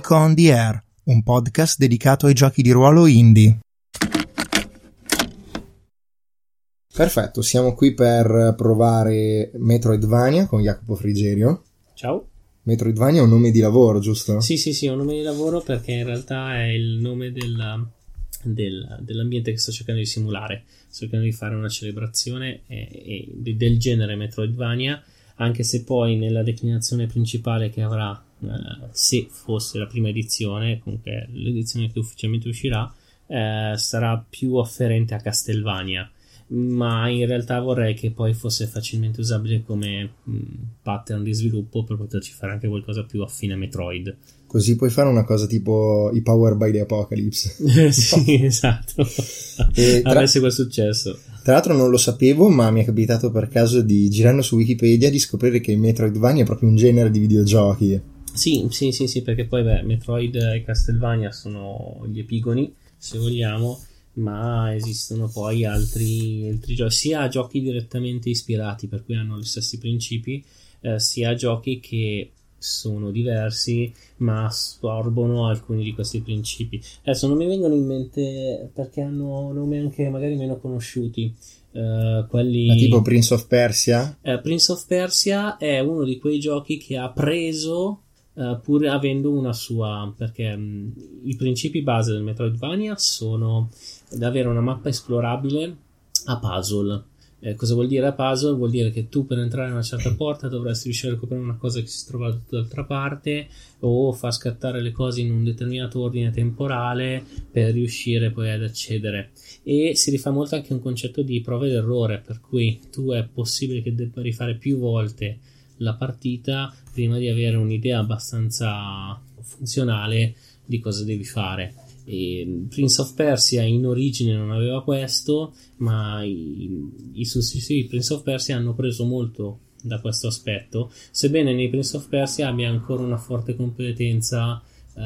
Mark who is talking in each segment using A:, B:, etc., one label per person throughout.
A: Nico on the Air, un podcast dedicato ai giochi di ruolo indie. Perfetto, siamo qui per provare Metroidvania con Jacopo Frigerio.
B: Ciao.
A: Metroidvania è un nome di lavoro, giusto?
B: Sì, sì, sì, è un nome di lavoro perché in realtà è il nome del, del, dell'ambiente che sto cercando di simulare. Sto cercando di fare una celebrazione eh, eh, del genere Metroidvania, anche se poi nella declinazione principale che avrà, eh, se fosse la prima edizione, comunque l'edizione che ufficialmente uscirà, eh, sarà più afferente a Castlevania ma in realtà vorrei che poi fosse facilmente usabile come mh, pattern di sviluppo per poterci fare anche qualcosa più affine a Metroid.
A: Così puoi fare una cosa tipo i Power by the Apocalypse.
B: sì, esatto. E tra... A me segue successo.
A: Tra l'altro non lo sapevo, ma mi è capitato per caso di girando su Wikipedia di scoprire che Metroidvania è proprio un genere di videogiochi.
B: Sì, sì, sì, sì, perché poi beh, Metroid e Castlevania sono gli epigoni, se vogliamo, ma esistono poi altri, altri giochi, sia giochi direttamente ispirati, per cui hanno gli stessi principi, eh, sia giochi che sono diversi ma assorbono alcuni di questi principi. Adesso non mi vengono in mente perché hanno nomi anche magari meno conosciuti. Uh, quelli...
A: Ma tipo Prince of Persia?
B: Uh, Prince of Persia è uno di quei giochi che ha preso uh, pur avendo una sua perché um, i principi base del Metroidvania sono ad avere una mappa esplorabile a puzzle. Eh, cosa vuol dire a puzzle? Vuol dire che tu per entrare in una certa porta dovresti riuscire a recuperare una cosa che si trova dall'altra parte o far scattare le cose in un determinato ordine temporale per riuscire poi ad accedere. E si rifà molto anche un concetto di prova ed errore, per cui tu è possibile che debba rifare più volte la partita prima di avere un'idea abbastanza funzionale di cosa devi fare. E Prince of Persia in origine non aveva questo, ma i, i successivi Prince of Persia hanno preso molto da questo aspetto, sebbene nei Prince of Persia abbia ancora una forte competenza uh,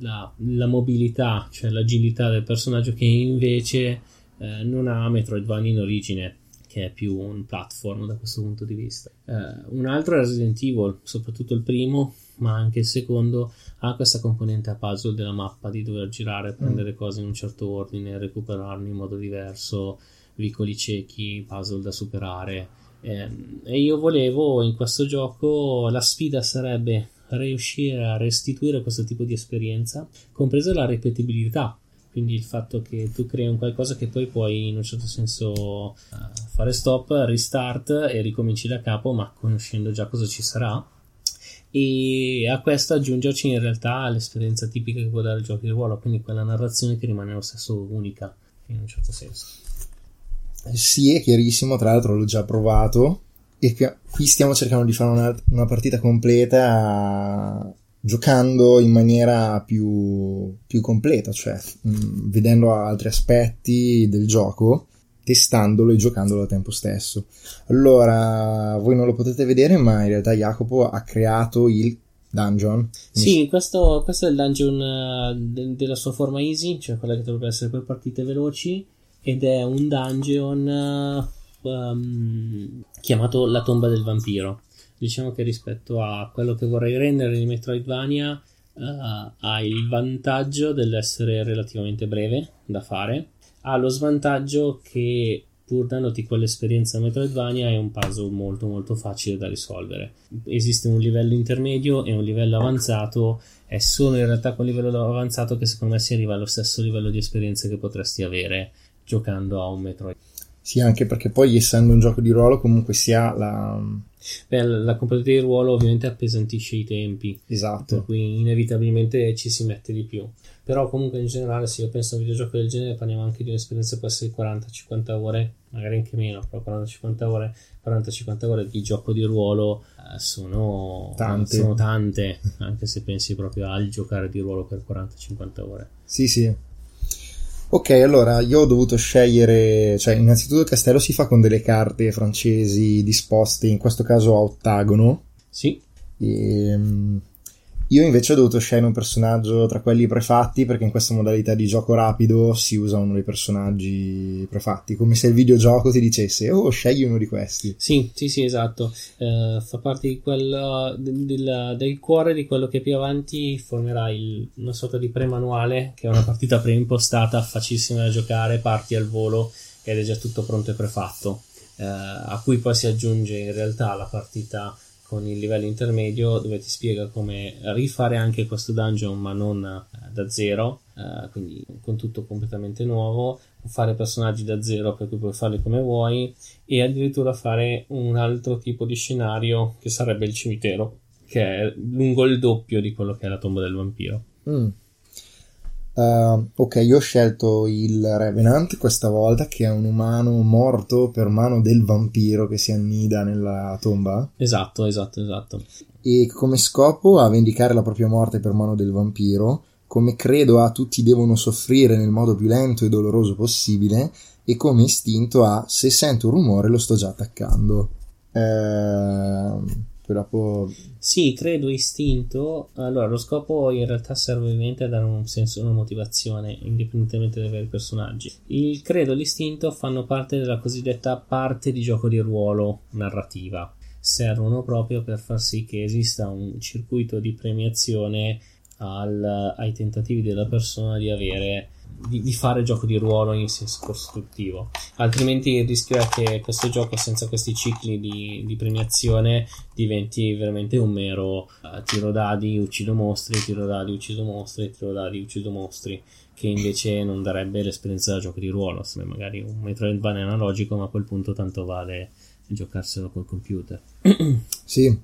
B: la, la, mobilità, cioè l'agilità del personaggio che invece uh, non ha Metroidvania in origine che è più un platform da questo punto di vista. Uh, un altro è Resident Evil, soprattutto il primo, ma anche il secondo ha questa componente a puzzle della mappa di dover girare, prendere mm. cose in un certo ordine, recuperarne in modo diverso, vicoli ciechi, puzzle da superare. Eh, e io volevo in questo gioco la sfida sarebbe riuscire a restituire questo tipo di esperienza, compresa la ripetibilità. Quindi il fatto che tu crei un qualcosa che poi puoi in un certo senso uh, fare stop, restart e ricominci da capo, ma conoscendo già cosa ci sarà e a questo aggiungerci in realtà l'esperienza tipica che può dare il gioco di ruolo, quindi quella narrazione che rimane lo stesso unica in un certo senso.
A: Sì, è chiarissimo, tra l'altro l'ho già provato e qui stiamo cercando di fare una, una partita completa giocando in maniera più, più completa, cioè mh, mm, vedendo altri aspetti del gioco testandolo e giocandolo al tempo stesso. Allora, voi non lo potete vedere, ma in realtà Jacopo ha creato il dungeon.
B: Sì, questo, questo, è il dungeon uh, de- della sua forma easy, cioè quella che dovrebbe essere per partite veloci, ed è un dungeon um, chiamato La tomba del vampiro. Diciamo che rispetto a quello che vorrei rendere in Metroidvania uh, ha il vantaggio dell'essere relativamente breve da fare ha lo svantaggio che pur dandoti quell'esperienza Metroidvania è un puzzle molto molto facile da risolvere. Esiste un livello intermedio e un livello avanzato, è solo in realtà quel livello avanzato che secondo me si arriva allo stesso livello di esperienza che potresti avere giocando a un Metroid.
A: Sì, anche perché poi essendo un gioco di ruolo comunque si ha la...
B: Beh, la completa di ruolo ovviamente appesantisce i tempi.
A: Esatto.
B: Per cui inevitabilmente ci si mette di più. Però comunque in generale se io penso a un videogioco del genere parliamo anche di un'esperienza che può essere 40-50 ore, magari anche meno, però 40-50 ore, 40-50 ore di gioco di ruolo eh, sono, tante. sono tante, anche se pensi proprio al giocare di ruolo per 40-50 ore.
A: Sì, sì, Ok, allora io ho dovuto scegliere, cioè innanzitutto il castello si fa con delle carte francesi disposte, in questo caso a ottagono.
B: Sì.
A: E, ehm, Io invece ho dovuto scegliere un personaggio tra quelli prefatti perché in questa modalità di gioco rapido si usa uno dei personaggi prefatti, come se il videogioco ti dicesse oh scegli uno di questi.
B: Sì, sì, sì, esatto, eh, fa parte di quello, del, del, cuore di quello che più avanti formerà il, una sorta di pre-manuale che è una partita preimpostata, facilissima da giocare, parti al volo ed è già tutto pronto e prefatto, eh, a cui poi si aggiunge in realtà la partita con il livello intermedio dove ti spiega come rifare anche questo dungeon ma non eh, da zero eh, quindi con tutto completamente nuovo fare personaggi da zero per cui puoi farli come vuoi e addirittura fare un altro tipo di scenario che sarebbe il cimitero che è lungo il doppio di quello che è la tomba del vampiro
A: mm. Uh, ok, io ho scelto il Revenant questa volta, che è un umano morto per mano del vampiro che si annida nella tomba.
B: Esatto, esatto, esatto.
A: E come scopo ha vendicare la propria morte per mano del vampiro, come credo a tutti devono soffrire nel modo più lento e doloroso possibile, e come istinto a se sento un rumore lo sto già attaccando. Uh, poi dopo...
B: Sì, credo istinto. Allora, lo scopo in realtà serve ovviamente a dare un senso, una motivazione, indipendentemente dai vari personaggi. Il credo e l'istinto fanno parte della cosiddetta parte di gioco di ruolo narrativa. Servono proprio per far sì che esista un circuito di premiazione al, ai tentativi della persona di avere di, di, fare gioco di ruolo in senso costruttivo. Altrimenti il rischio è che questo gioco, senza questi cicli di, di premiazione, diventi veramente un mero uh, tiro dadi, uccido mostri, tiro dadi, uccido mostri, tiro dadi, uccido mostri. Che invece non darebbe l'esperienza da gioco di ruolo. Se magari un Metroidvania analogico, ma a quel punto tanto vale giocarselo col computer.
A: sì.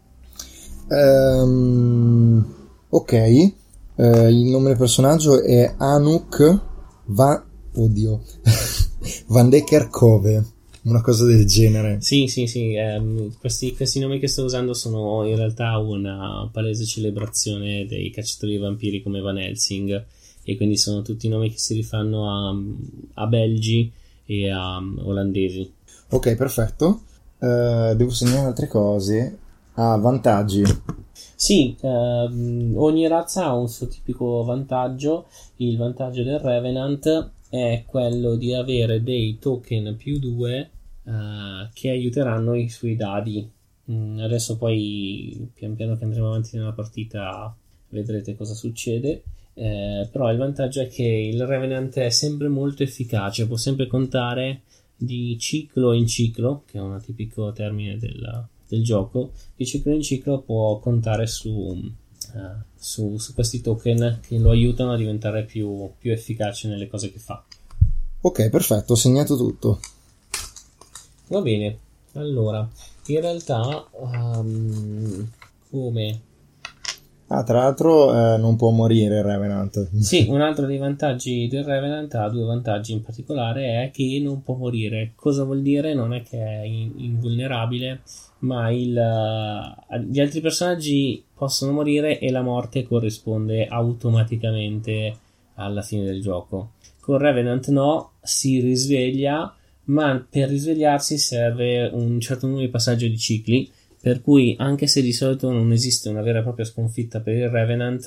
A: Um, ok. Uh, il nome del personaggio è Anuk Va... Oddio. Van Decker Cove. Una cosa del genere.
B: Sì, sì, sì. Ehm, questi, questi, nomi che sto usando sono in realtà una palese celebrazione dei cacciatori di vampiri come Van Helsing. E quindi sono tutti nomi che si rifanno a, a belgi e a um, olandesi.
A: Ok, perfetto. Uh, devo segnare altre cose. Ah, vantaggi.
B: Sì, ehm, ogni razza ha un suo tipico vantaggio. Il vantaggio del Revenant è quello di avere dei token più 2 eh, che aiuteranno i suoi dadi. Mm, adesso poi, pian piano che andremo avanti nella partita, vedrete cosa succede. Eh, però il vantaggio è che il Revenant è sempre molto efficace, può sempre contare di ciclo in ciclo, che è un tipico termine della, del gioco, il ciclo in ciclo può contare su, uh, su, su, questi token che lo aiutano a diventare più, più efficace nelle cose che fa.
A: Ok, perfetto, ho segnato tutto.
B: Va bene, allora, in realtà, um, come
A: Ah, tra l'altro eh, non può morire il Revenant.
B: Sì, un altro dei vantaggi del Revenant ha due vantaggi in particolare, è che non può morire. Cosa vuol dire? Non è che è invulnerabile, ma il, uh, gli altri personaggi possono morire e la morte corrisponde automaticamente alla fine del gioco. Con Revenant no, si risveglia, ma per risvegliarsi serve un certo numero di passaggio di cicli per cui anche se di solito non esiste una vera e propria sconfitta per il Revenant,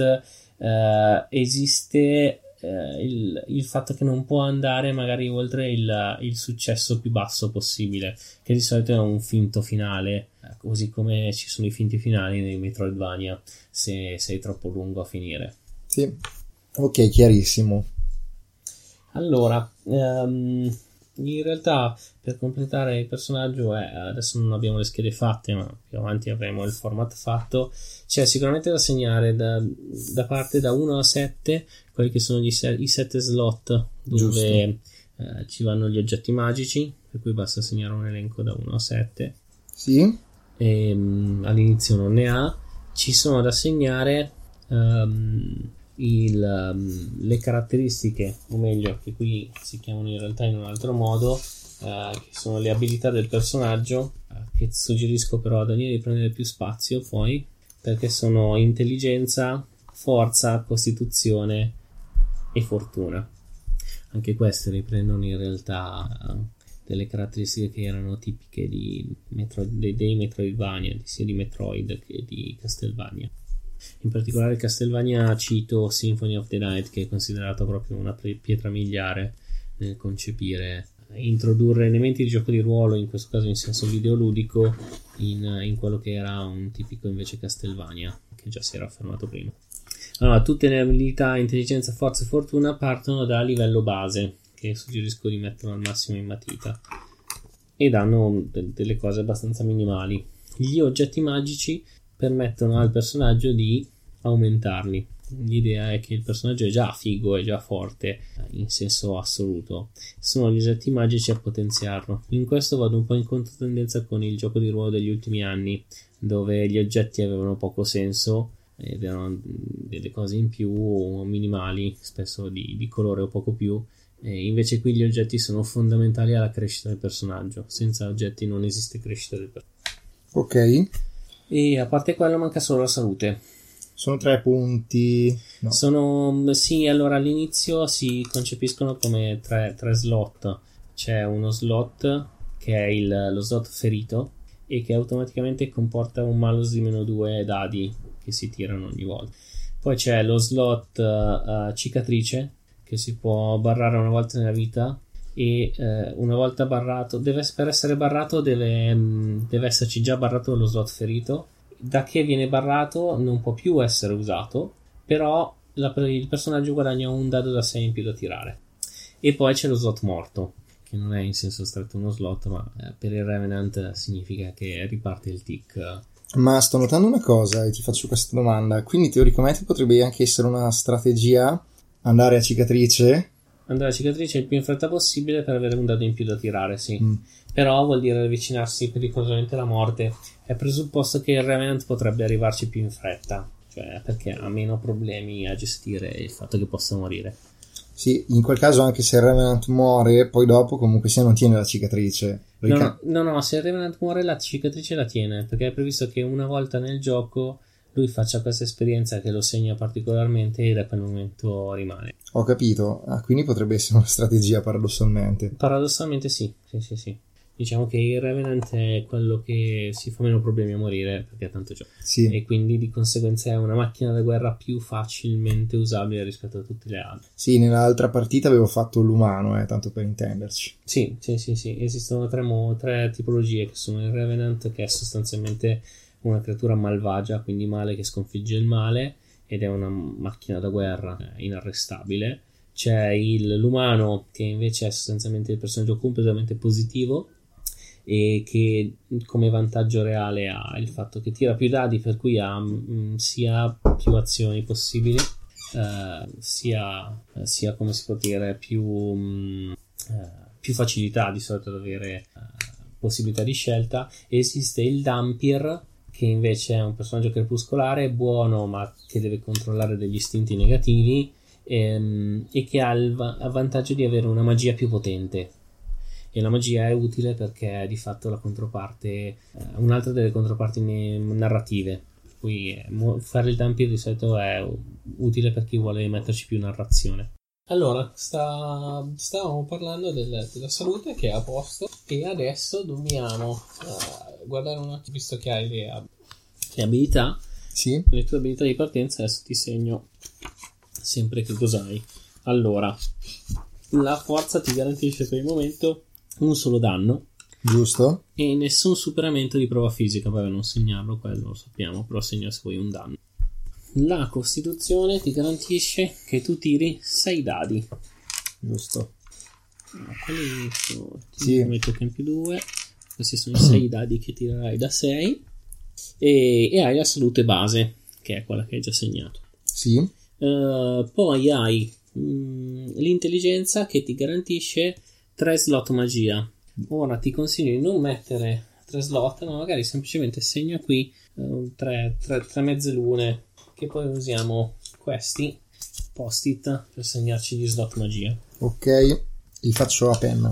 B: eh, esiste eh, il, il, fatto che non può andare magari oltre il, il, successo più basso possibile, che di solito è un finto finale, così come ci sono i finti finali nei Metroidvania, se sei troppo lungo a finire.
A: Sì, ok, chiarissimo.
B: Allora, um, in realtà per completare il personaggio eh, adesso non abbiamo le schede fatte ma più avanti avremo il format fatto c'è sicuramente da segnare da, da parte da 1 a 7 quelli che sono gli se- i 7 slot dove eh, ci vanno gli oggetti magici per cui basta segnare un elenco da 1 a 7
A: sì.
B: E, um, all'inizio non ne ha. Ci sono da segnare um, il, um, le caratteristiche, o meglio, che qui si chiamano in realtà in un altro modo, uh, che sono le abilità del personaggio, uh, che suggerisco però a Daniele di prendere più spazio poi, perché sono intelligenza, forza, costituzione e fortuna. Anche queste riprendono in realtà uh, delle caratteristiche che erano tipiche di Metroid, dei, dei Metroidvania, sia di Metroid che di Castlevania. In particolare Castlevania cito Symphony of the Night che è considerato proprio una pietra miliare nel concepire introdurre elementi di gioco di ruolo, in questo caso in senso videoludico, in, in quello che era un tipico invece Castlevania, che già si era affermato prima. Allora, tutte le abilità intelligenza, forza e fortuna partono da livello base, che suggerisco di mettere al massimo in matita, e danno de- delle cose abbastanza minimali. Gli oggetti magici permettono al personaggio di aumentarli l'idea è che il personaggio è già figo, è già forte in senso assoluto. Sono gli oggetti magici a potenziarlo. In questo vado un po' in controtendenza con il gioco di ruolo degli ultimi anni, dove gli oggetti avevano poco senso ed erano delle cose in più minimali, spesso di, di colore o poco più. E invece qui gli oggetti sono fondamentali alla crescita del personaggio. Senza oggetti non esiste crescita del personaggio.
A: Ok.
B: E a parte quello manca solo la salute
A: sono tre punti.
B: No. Sono sì, allora all'inizio si concepiscono come tre, tre slot. C'è uno slot che è il, lo slot ferito e che automaticamente comporta un malus di meno due dadi che si tirano ogni volta. Poi c'è lo slot uh, cicatrice che si può barrare una volta nella vita e uh, una volta barrato, deve, per essere barrato deve, um, deve esserci già barrato lo slot ferito da che viene barrato non può più essere usato, però la, il personaggio guadagna un dado da 6 in più da tirare. E poi c'è lo slot morto, che non è in senso stretto uno slot, ma eh, per il Revenant significa che riparte il tick.
A: Ma sto notando una cosa e ti faccio questa domanda. Quindi teoricamente potrebbe anche essere una strategia andare a cicatrice
B: andare a cicatrice il più in fretta possibile per avere un dado in più da tirare, sì. Mm. Però vuol dire avvicinarsi pericolosamente alla morte è presupposto che il Revenant potrebbe arrivarci più in fretta, cioè perché ha meno problemi a gestire il fatto che possa morire.
A: Sì, in quel caso anche se il Revenant muore, poi dopo comunque se non tiene la cicatrice.
B: No, no, no, no, se il Revenant muore la cicatrice la tiene, perché è previsto che una volta nel gioco lui faccia questa esperienza che lo segna particolarmente e da quel momento rimane.
A: Ho capito, ah, quindi potrebbe essere una strategia paradossalmente.
B: Paradossalmente sì, sì, sì, sì. Diciamo che il Revenant è quello che si fa meno problemi a morire perché è tanto gioco.
A: Sì.
B: E quindi di conseguenza è una macchina da guerra più facilmente usabile rispetto a tutte le altre.
A: Sì, nell'altra partita avevo fatto l'umano, eh, tanto per intenderci.
B: Sì, sì, sì, sì. Esistono tre, mo- tre tipologie che sono il Revenant, che è sostanzialmente una creatura malvagia, quindi male che sconfigge il male ed è una macchina da guerra eh, inarrestabile. C'è il, l'umano che invece è sostanzialmente il personaggio completamente positivo e che come vantaggio reale ha il fatto che tira più dadi per cui ha mh, mm, sia più azioni possibili eh, sia, eh, sia, come si può dire più, mh, mm, eh, più facilità di solito ad avere eh, possibilità di scelta esiste il Dampier che invece è un personaggio crepuscolare buono ma che deve controllare degli istinti negativi ehm, e che ha il vantaggio di avere una magia più potente e la magia è utile perché è di fatto la controparte, eh, un'altra delle controparti narrative. Qui eh, fare il Dampir di solito è utile per chi vuole metterci più narrazione. Allora, sta, stavamo parlando del, della salute che è a posto e adesso dobbiamo uh, guardare un attimo, visto che hai le, le abilità,
A: sì.
B: le tue abilità di partenza, adesso ti segno sempre che cos'hai. Allora, la forza ti garantisce per il momento un solo danno.
A: Giusto.
B: E nessun superamento di prova fisica. Vabbè, non segnarlo, quello lo sappiamo, però segna se vuoi un danno. La Costituzione ti garantisce che tu tiri 6 dadi.
A: Giusto.
B: No, quelli sono. Sì. Metto che in più 2. Questi sono i 6 dadi che tirerai da 6. E, e, hai la salute base, che è quella che hai già segnato.
A: Sì.
B: Uh, poi hai mm, l'intelligenza che ti garantisce 3 slot magia. Ora ti consiglio di non mettere 3 slot, ma magari semplicemente segna qui 3, 3, 3 mezze lune, che poi usiamo questi post-it per segnarci gli slot magia.
A: Ok, li faccio a penna.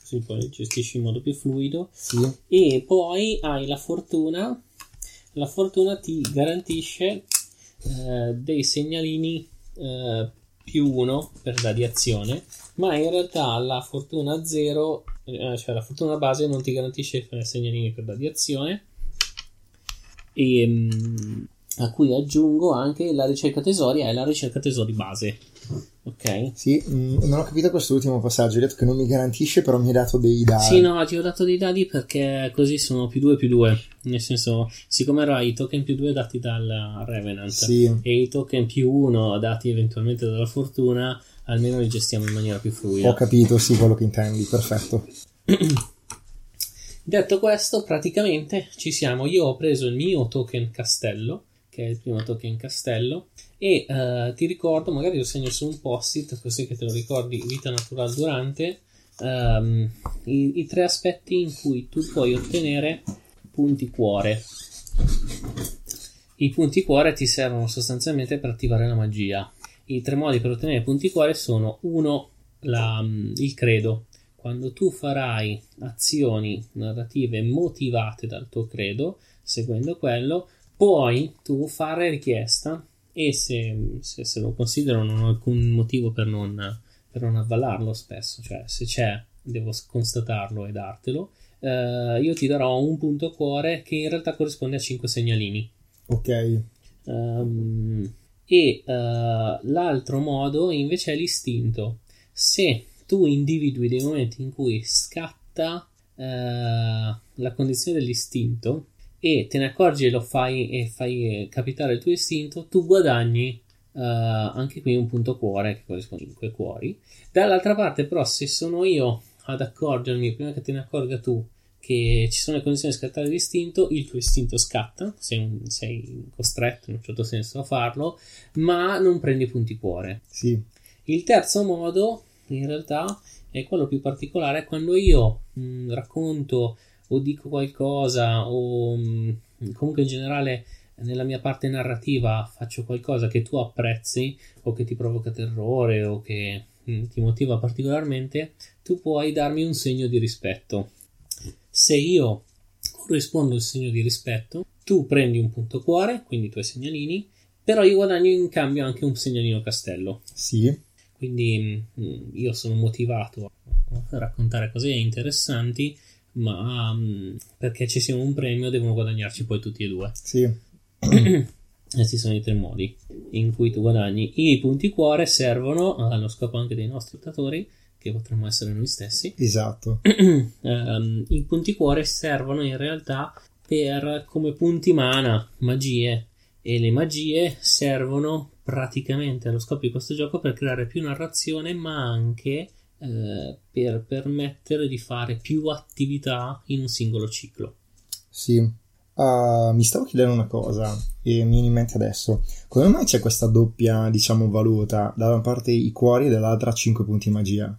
B: Così poi gestisci in modo più fluido.
A: Sì.
B: E poi hai la fortuna. La fortuna ti garantisce eh, dei segnalini eh, più 1 per radiazione ma in realtà la fortuna 0, eh, cioè la fortuna base non ti garantisce segnalini per radiazione e, mm, a cui aggiungo anche la ricerca tesori e la ricerca tesori base. Ok?
A: Sì, mh, mm, non ho capito quest'ultimo passaggio. Hai detto che non mi garantisce, però mi hai dato dei dadi.
B: Sì, no, ti ho dato dei dadi perché così sono più 2 più 2. Nel senso, siccome era i token più 2 dati dal Revenant
A: sì.
B: e i token più 1 dati eventualmente dalla fortuna, almeno li gestiamo in maniera più fluida.
A: Ho capito, sì, quello che intendi, perfetto.
B: Detto questo, praticamente ci siamo. Io ho preso il mio token castello, che è il primo token castello, e uh, ti ricordo, magari lo segno su un post-it così che te lo ricordi vita naturale durante, um, i, i tre aspetti in cui tu puoi ottenere punti cuore. I punti cuore ti servono sostanzialmente per attivare la magia. I tre modi per ottenere punti cuore sono uno, la, il credo. Quando tu farai azioni narrative motivate dal tuo credo, seguendo quello, puoi tu fare richiesta e se, se, se lo considero non ho alcun motivo per non, per non avvalarlo spesso, cioè se c'è devo constatarlo e dartelo, uh, io ti darò un punto cuore che in realtà corrisponde a 5 segnalini.
A: Ok.
B: Um, e uh, l'altro modo invece è l'istinto. Se tu individui dei momenti in cui scatta uh, la condizione dell'istinto, e te ne accorgi e lo fai e fai capitare il tuo istinto, tu guadagni uh, anche qui un punto cuore che corrisponde a 5 cuori. Dall'altra parte, però, se sono io ad accorgermi prima che te ne accorga tu che ci sono le condizioni di scattare l'istinto, il tuo istinto scatta, sei, sei, costretto in un certo senso a farlo, ma non prendi punti cuore.
A: Sì.
B: Il terzo modo, in realtà, è quello più particolare, quando io mh, racconto o dico qualcosa o mm, comunque in generale nella mia parte narrativa faccio qualcosa che tu apprezzi o che ti provoca terrore o che mm, ti motiva particolarmente, tu puoi darmi un segno di rispetto. Se io corrispondo il segno di rispetto, tu prendi un punto cuore, quindi i tuoi segnalini, però io guadagno in cambio anche un segnalino castello.
A: Sì.
B: Quindi mm, io sono motivato a raccontare cose interessanti ma um, perché ci sia un premio devono guadagnarci poi tutti e due.
A: Sì.
B: Questi sono i tre modi in cui tu guadagni. I punti cuore servono allo scopo anche dei nostri spettatori, che potremmo essere noi stessi.
A: Esatto.
B: um, I punti cuore servono in realtà per come punti mana, magie. E le magie servono praticamente allo scopo di questo gioco per creare più narrazione, ma anche eh, per permettere di fare più attività in un singolo ciclo.
A: Sì, uh, mi stavo chiedendo una cosa e mi viene in mente adesso. Come mai c'è questa doppia, diciamo, valuta? Da una parte i cuori e dall'altra 5 punti magia?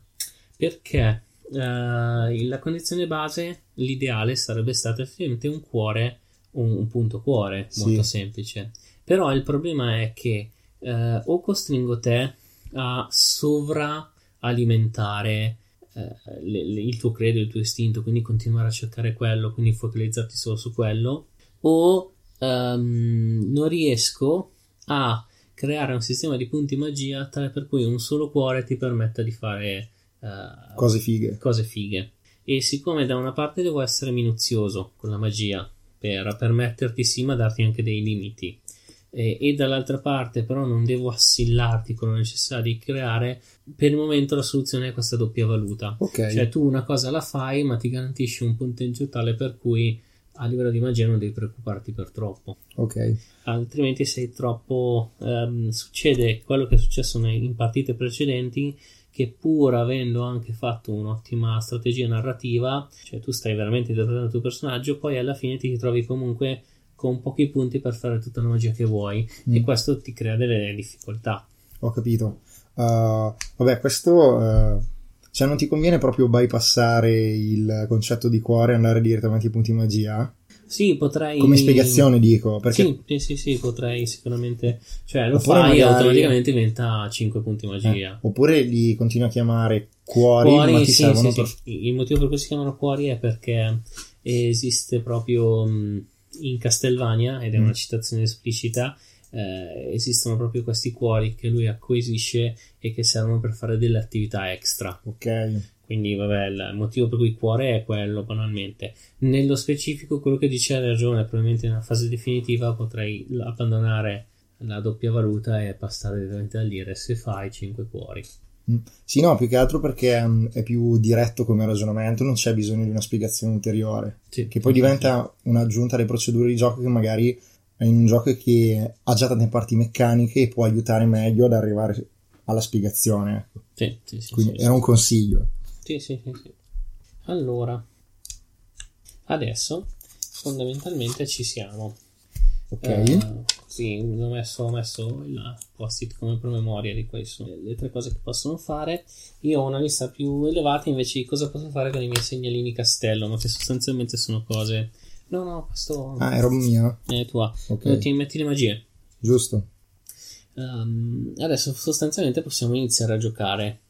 B: Perché uh, la condizione base, l'ideale sarebbe stato effettivamente un cuore, un, un punto cuore, molto sì. semplice. Però il problema è che uh, o costringo te a sovra alimentare eh, le, le, il tuo credo, il tuo istinto, quindi continuare a cercare quello, quindi focalizzarti solo su quello, o um, non riesco a creare un sistema di punti magia tale per cui un solo cuore ti permetta di fare uh,
A: cose fighe.
B: Cose fighe. E siccome da una parte devo essere minuzioso con la magia per permetterti sì, ma darti anche dei limiti e, e dall'altra parte però non devo assillarti con la necessità di creare, per il momento la soluzione è questa doppia valuta.
A: Okay.
B: Cioè tu una cosa la fai ma ti garantisci un punteggio tale per cui a livello di magia non devi preoccuparti per troppo.
A: Ok.
B: Altrimenti sei troppo... Um, succede quello che è successo in partite precedenti che pur avendo anche fatto un'ottima strategia narrativa, cioè tu stai veramente interpretando il tuo personaggio, poi alla fine ti trovi comunque con pochi punti per fare tutta la magia che vuoi mm. e questo ti crea delle difficoltà.
A: Ho capito. Uh, vabbè, questo... Uh, cioè non ti conviene proprio bypassare il concetto di cuore e andare direttamente ai punti magia?
B: Sì, potrei.
A: Come spiegazione dico. Perché...
B: Sì, sì, sì, sì, potrei sicuramente. Cioè, lo oppure fai e magari... automaticamente diventa 5 punti magia.
A: Eh, oppure li continui a chiamare cuori, cuori ma ti sì, servono
B: sì, per... sì. Il motivo per cui si chiamano cuori è perché esiste proprio. Mh, in Castelvania, ed è una mm. citazione esplicita, eh, esistono proprio questi cuori che lui acquisisce e che servono per fare delle attività extra.
A: Ok.
B: Quindi, vabbè, il motivo per cui cuore è quello, banalmente. Nello specifico, quello che dice ha ragione, probabilmente nella fase definitiva potrei abbandonare la doppia valuta e passare direttamente a dire se fai 5 cuori.
A: Mm. Sì, no, più che altro perché um, è più diretto come ragionamento, non c'è bisogno di una spiegazione ulteriore. Sì. Che poi diventa un'aggiunta alle procedure di gioco che magari è in un gioco che ha già tante parti meccaniche e può aiutare meglio ad arrivare alla spiegazione. Ecco.
B: Sì, sì, sì,
A: Quindi
B: sì,
A: era un consiglio.
B: Sì, sì, sì, sì. Allora, adesso fondamentalmente ci siamo.
A: Ok.
B: Uh, sì, ho messo, ho messo il post-it come promemoria di quali sono le tre cose che possono fare. Io ho una lista più elevata invece di cosa posso fare con i miei segnalini castello, ma che sostanzialmente sono cose. No, no, questo.
A: Ah, è roba mia.
B: È tua.
A: Ok.
B: Ti metti le magie.
A: Giusto.
B: Um, adesso sostanzialmente possiamo iniziare a giocare.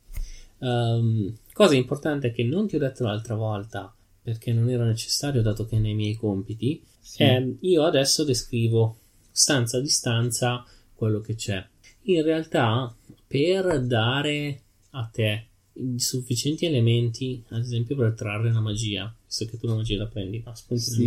B: Um, cosa importante che non ti ho detto l'altra volta perché non era necessario dato che è nei miei compiti sì. è io adesso descrivo stanza di stanza quello che c'è in realtà per dare a te i sufficienti elementi ad esempio per trarre la magia visto che tu la magia la prendi ma spunti sì.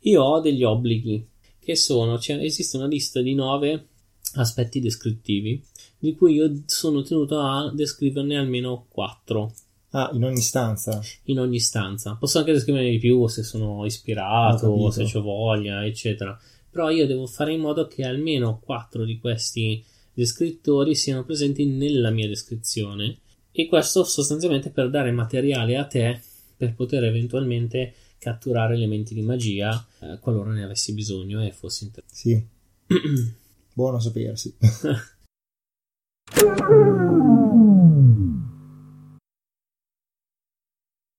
B: io ho degli obblighi che sono cioè, esiste una lista di nove aspetti descrittivi di cui io sono tenuto a descriverne almeno 4.
A: Ah, in ogni stanza?
B: In ogni stanza. Posso anche descriverne di più se sono ispirato, se ho voglia, eccetera. Però io devo fare in modo che almeno 4 di questi descrittori siano presenti nella mia descrizione. E questo sostanzialmente per dare materiale a te per poter eventualmente catturare elementi di magia eh, qualora ne avessi bisogno e fossi
A: interessante. Sì. Buono sapersi.